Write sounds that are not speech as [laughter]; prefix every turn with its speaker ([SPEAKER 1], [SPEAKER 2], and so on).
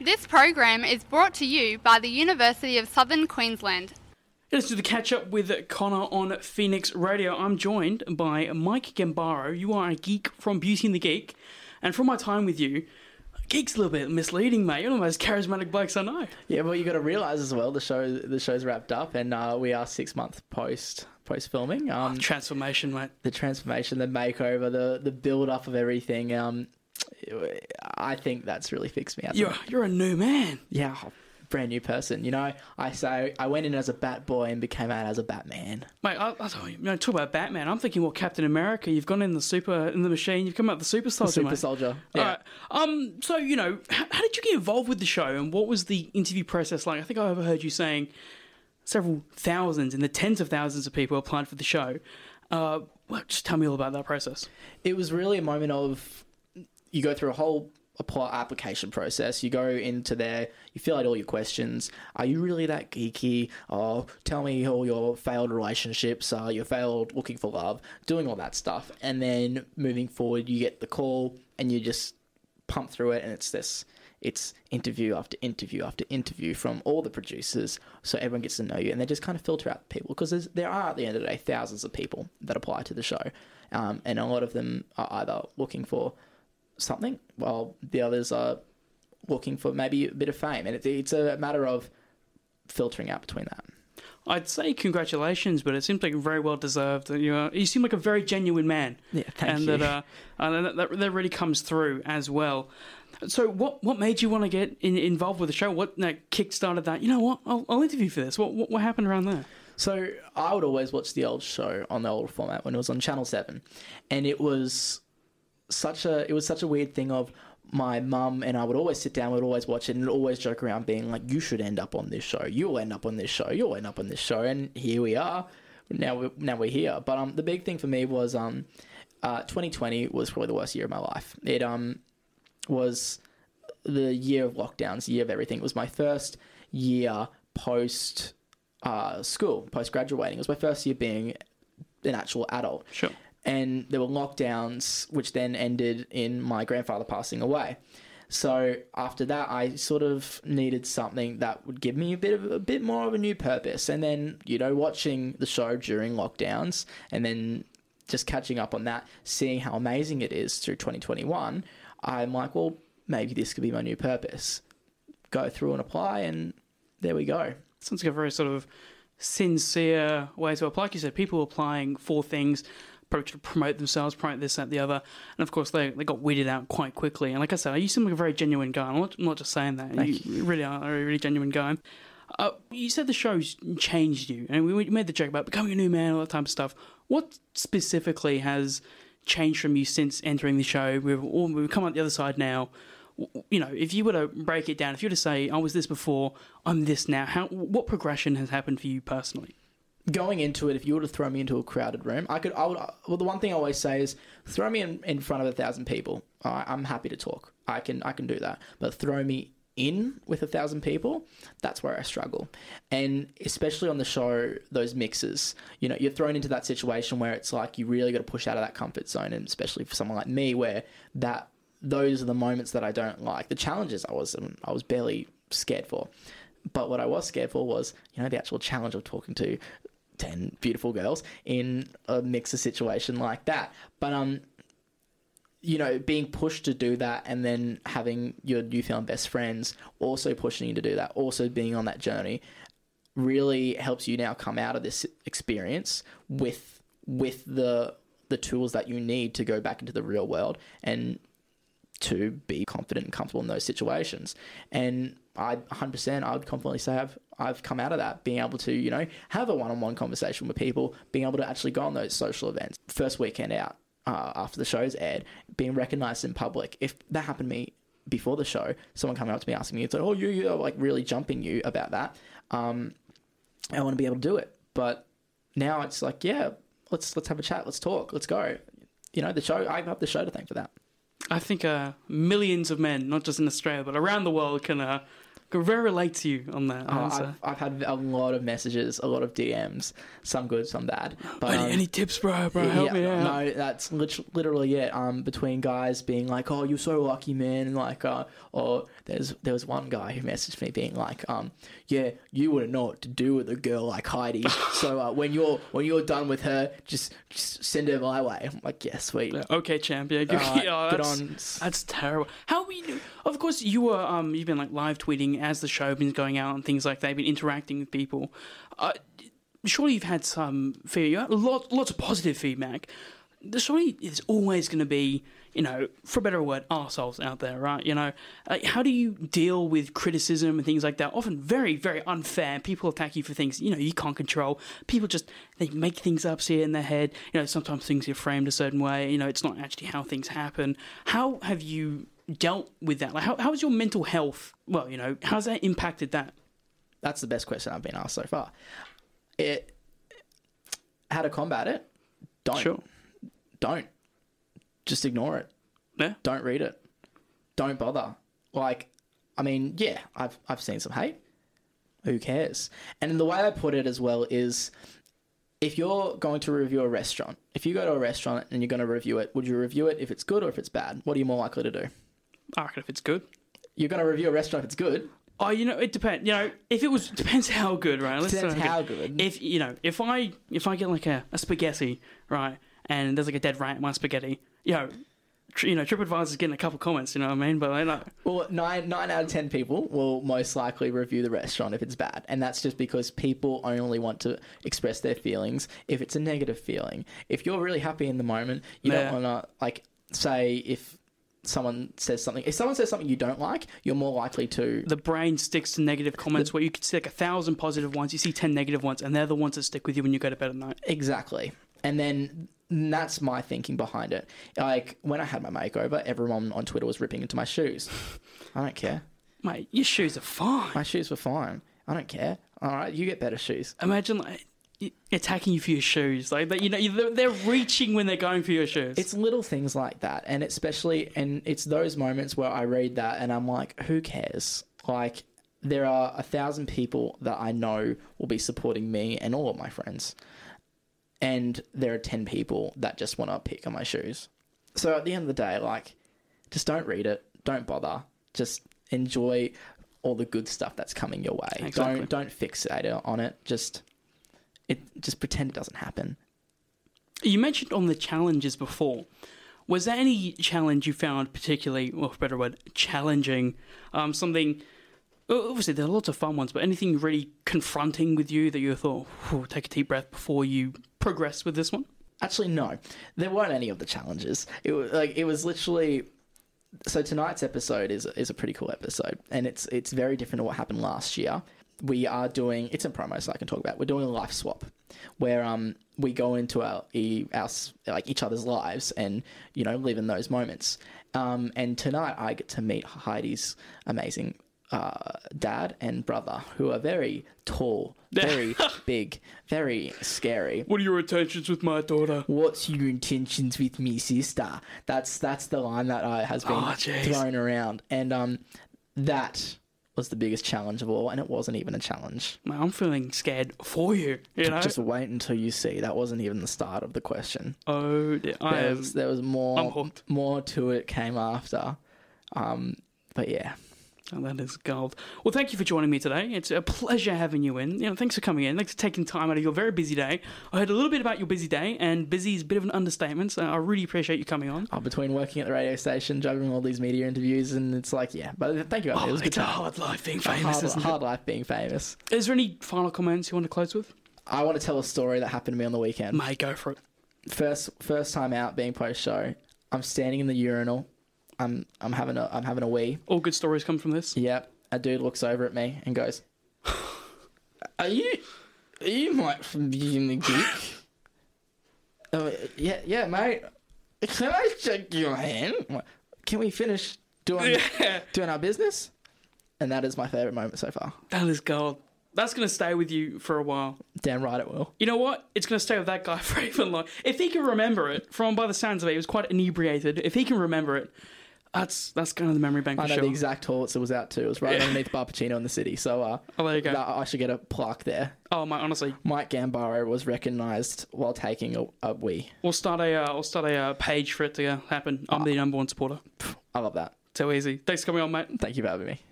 [SPEAKER 1] This program is brought to you by the University of Southern Queensland.
[SPEAKER 2] Let's do the catch up with Conor on Phoenix Radio. I'm joined by Mike Gambaro. You are a geek from Beauty and the Geek, and from my time with you, geek's a little bit misleading, mate. You're one of the most charismatic blokes I know.
[SPEAKER 3] Yeah, well, you got to realise as well the show the show's wrapped up, and uh, we are six months post post filming. Um,
[SPEAKER 2] Transformation, mate.
[SPEAKER 3] the transformation, the makeover, the the build up of everything. Um, I think that's really fixed me up.
[SPEAKER 2] You're you're a new man.
[SPEAKER 3] yeah, brand new person. You know, I say I went in as a bat boy and became out as a Batman.
[SPEAKER 2] Mate, I, I thought, you know, talk about Batman. I'm thinking more Captain America. You've gone in the super in the machine. You've come out the super soldier.
[SPEAKER 3] Super
[SPEAKER 2] mate.
[SPEAKER 3] soldier. Yeah.
[SPEAKER 2] right. Um. So you know, how, how did you get involved with the show, and what was the interview process like? I think I overheard you saying several thousands, and the tens of thousands of people applied for the show. Uh, well, just tell me all about that process.
[SPEAKER 3] it was really a moment of you go through a whole apply application process. You go into there, you fill out all your questions. Are you really that geeky? Oh, tell me all your failed relationships, uh, your failed looking for love, doing all that stuff. And then moving forward, you get the call and you just pump through it, and it's this. It's interview after interview after interview from all the producers, so everyone gets to know you, and they just kind of filter out the people because there are at the end of the day thousands of people that apply to the show, um, and a lot of them are either looking for something, while the others are looking for maybe a bit of fame, and it, it's a matter of filtering out between that.
[SPEAKER 2] I'd say congratulations, but it seems like very well deserved. You are, you seem like a very genuine man.
[SPEAKER 3] Yeah, thank
[SPEAKER 2] and
[SPEAKER 3] you.
[SPEAKER 2] that uh, and that, that that really comes through as well. So, what what made you want to get in, involved with the show? What like, kick-started that? You know what? I'll, I'll interview for this. What, what what happened around there?
[SPEAKER 3] So I would always watch the old show on the old format when it was on Channel Seven, and it was such a it was such a weird thing of my mum and I would always sit down, we'd always watch it, and always joke around, being like, "You should end up on this show. You'll end up on this show. You'll end up on this show." And here we are. Now we're, now we're here. But um, the big thing for me was um, uh, 2020 was probably the worst year of my life. It um was the year of lockdowns, the year of everything. It was my first year post uh, school, post graduating. It was my first year being an actual adult.
[SPEAKER 2] Sure.
[SPEAKER 3] And there were lockdowns, which then ended in my grandfather passing away. So after that, I sort of needed something that would give me a bit of a bit more of a new purpose. And then you know, watching the show during lockdowns, and then just catching up on that, seeing how amazing it is through 2021, I'm like, well, maybe this could be my new purpose. Go through and apply, and there we go.
[SPEAKER 2] Sounds like a very sort of sincere way to apply. Like you said, people applying for things, probably to promote themselves, promote this, that, the other, and of course they, they got weeded out quite quickly. And like I said, you seem like a very genuine guy. I'm not, I'm not just saying that.
[SPEAKER 3] Thank
[SPEAKER 2] you, really are a really genuine guy. Uh, you said the show's changed you, and we we made the joke about becoming a new man, all that type of stuff. What specifically has changed from you since entering the show? We've all we've come out the other side now. You know, if you were to break it down, if you were to say, "I was this before, I'm this now," how what progression has happened for you personally?
[SPEAKER 3] Going into it, if you were to throw me into a crowded room, I could. I would. Well, the one thing I always say is, throw me in, in front of a thousand people. I, I'm happy to talk. I can. I can do that. But throw me in with a thousand people, that's where I struggle. And especially on the show, those mixes. You know, you're thrown into that situation where it's like you really got to push out of that comfort zone, and especially for someone like me, where that those are the moments that I don't like. The challenges I was I was barely scared for. But what I was scared for was, you know, the actual challenge of talking to 10 beautiful girls in a mixer situation like that. But, um, you know, being pushed to do that and then having your newfound best friends also pushing you to do that, also being on that journey, really helps you now come out of this experience with with the the tools that you need to go back into the real world and to be confident and comfortable in those situations. And I 100% I would confidently say I've I've come out of that being able to, you know, have a one-on-one conversation with people, being able to actually go on those social events. First weekend out uh, after the show's aired, being recognized in public. If that happened to me before the show, someone coming up to me asking me, it's like, oh, you, you're like really jumping you about that. Um, I want to be able to do it. But now it's like, yeah, let's let's have a chat, let's talk, let's go. You know, the show. I have the show to thank for that.
[SPEAKER 2] I think uh, millions of men, not just in Australia but around the world, can uh, Can very relate to you on that
[SPEAKER 3] Uh,
[SPEAKER 2] answer.
[SPEAKER 3] I've, I've had a lot of messages, a lot of DMs, some good, some bad. But
[SPEAKER 2] any,
[SPEAKER 3] um,
[SPEAKER 2] any tips, bro? Bro, help
[SPEAKER 3] yeah,
[SPEAKER 2] me out.
[SPEAKER 3] No, that's literally it. Um, between guys being like, "Oh, you're so lucky, man," and like, uh, or there's there was one guy who messaged me being like, um, "Yeah, you wouldn't know what to do with a girl like Heidi. [laughs] so uh, when you're when you're done with her, just just send her my way." I'm like, "Yeah, sweet."
[SPEAKER 2] Okay, champ. [laughs] Yeah, good,
[SPEAKER 3] Alright,
[SPEAKER 2] yeah, that's,
[SPEAKER 3] on.
[SPEAKER 2] that's terrible. How we? Of course, you were. Um, you've been like live tweeting as the show been going out and things like that. They've been interacting with people. Uh, surely you've had some feedback. Lots, lots of positive feedback. Surely there's always going to be, you know, for a better word, arseholes out there, right? You know, how do you deal with criticism and things like that? Often very, very unfair. People attack you for things you know you can't control. People just they make things up, see it in their head. You know, sometimes things are framed a certain way. You know, it's not actually how things happen. How have you dealt with that? Like, how how how's your mental health? Well, you know, how's that impacted that?
[SPEAKER 3] That's the best question I've been asked so far. It how to combat it? Don't
[SPEAKER 2] Sure.
[SPEAKER 3] don't just ignore it.
[SPEAKER 2] Yeah.
[SPEAKER 3] Don't read it. Don't bother. Like, I mean, yeah, I've I've seen some hate. Who cares? And the way I put it as well is if you're going to review a restaurant, if you go to a restaurant and you're going to review it, would you review it if it's good or if it's bad? What are you more likely to do?
[SPEAKER 2] I reckon if it's good.
[SPEAKER 3] You're going to review a restaurant if it's good.
[SPEAKER 2] Oh, you know, it depends. You know, if it was [laughs] depends how good, right? Let's
[SPEAKER 3] Depends how good.
[SPEAKER 2] If you know, if I if I get like a, a spaghetti, right, and there's like a dead rat in my spaghetti, you know, tr- you know, TripAdvisor's getting a couple comments. You know what I mean? But I know,
[SPEAKER 3] Well, nine nine out of ten people will most likely review the restaurant if it's bad, and that's just because people only want to express their feelings if it's a negative feeling. If you're really happy in the moment, you
[SPEAKER 2] Yeah.
[SPEAKER 3] don't want to like say if someone says something. If someone says something you don't like, you're more likely to.
[SPEAKER 2] the brain sticks to negative comments where you could stick a thousand positive ones, you see ten negative ones, and they're the ones that stick with you when you go to bed at night.
[SPEAKER 3] Exactly. And then that's my thinking behind it. Like when I had my makeover, everyone on Twitter was ripping into my shoes. [laughs] I don't care.
[SPEAKER 2] Mate, your shoes are fine.
[SPEAKER 3] My shoes were fine. I don't care. All right, you get better shoes.
[SPEAKER 2] Imagine like attacking you for your shoes, like that. You know, they're, reaching when they're going for your shoes.
[SPEAKER 3] It's little things like that, and especially, and it's those moments where I read that and I'm like, who cares? Like, there are a thousand people that I know will be supporting me and all of my friends, and there are ten people that just want to pick on my shoes. So at the end of the day, like, just don't read it, don't bother, just enjoy all the good stuff that's coming your way.
[SPEAKER 2] Exactly.
[SPEAKER 3] Don't don't fixate on it. Just it just pretend it doesn't happen.
[SPEAKER 2] You mentioned on the challenges before. Was there any challenge you found particularly, or better word, challenging? Um, something. Obviously, there are lots of fun ones, but anything really confronting with you that you thought, "Whew, take a deep breath before you progress with this one?
[SPEAKER 3] Actually, no, there weren't any of the challenges. It was like it was literally. So tonight's episode is is a pretty cool episode, and it's it's very different to what happened last year. We are doing it's in promo, so I can talk about. We're doing a life swap, where um we go into our our like each other's lives and you know live in those moments. Um, and tonight I get to meet Heidi's amazing uh, dad and brother, who are very tall, [laughs] very big, very scary.
[SPEAKER 2] What are your intentions with my daughter?
[SPEAKER 3] What's your intentions with me, sister? That's that's the line that I has been
[SPEAKER 2] Oh,
[SPEAKER 3] thrown around, and um, that was the biggest challenge of all, and it wasn't even a challenge.
[SPEAKER 2] Man, I'm feeling scared for you. You know.
[SPEAKER 3] Just wait until you see. That wasn't even the start of the question.
[SPEAKER 2] oh, dear. I
[SPEAKER 3] There was, there was
[SPEAKER 2] I'm
[SPEAKER 3] more more to it came after. Um, but yeah,
[SPEAKER 2] Oh, that is gold. Well, thank you for joining me today. It's a pleasure having you in. You know, thanks for coming in. Thanks for taking time out of your very busy day. I heard a little bit about your busy day, and busy is a bit of an understatement. So I really appreciate you coming on.
[SPEAKER 3] uh, between working at the radio station, juggling all these media interviews, and it's like yeah. But thank you. Andy. it was good
[SPEAKER 2] Oh, it's a hard life being famous,
[SPEAKER 3] hard, hard life being famous.
[SPEAKER 2] Is there any final comments you want to close with?
[SPEAKER 3] I want to tell a story that happened to me on the weekend.
[SPEAKER 2] Mate, go for it.
[SPEAKER 3] first first time out being post show. I'm standing in the urinal. I'm I'm having a I'm having a wee.
[SPEAKER 2] All good stories come from this.
[SPEAKER 3] Yep. A dude looks over at me and goes, "Are you are you Mike from Being the Geek?" [laughs] Oh yeah yeah mate. Can I shake your hand? Can we finish doing
[SPEAKER 2] Yeah,
[SPEAKER 3] doing our business? And that is my favorite moment so far.
[SPEAKER 2] that is gold. That's going to stay with you for a while.
[SPEAKER 3] Damn right it will.
[SPEAKER 2] You know what? It's going to stay with that guy [laughs] for even long. If he can remember it, from by the sounds of it, he was quite inebriated. If he can remember it, That's that's kind of the memory bank
[SPEAKER 3] I know
[SPEAKER 2] sure.
[SPEAKER 3] the exact hall it was out to. It was right
[SPEAKER 2] Yeah.
[SPEAKER 3] underneath Bar Pacino in the city. So uh,
[SPEAKER 2] oh, there you go.
[SPEAKER 3] that- I should get a plaque there.
[SPEAKER 2] Oh my, honestly,
[SPEAKER 3] Mike Gambaro was recognised while taking a, a wee.
[SPEAKER 2] we'll start a uh, we'll start a uh, page for it to happen. I'm the number one supporter.
[SPEAKER 3] I love that.
[SPEAKER 2] So easy. Thanks for coming on, mate.
[SPEAKER 3] Thank you for having me.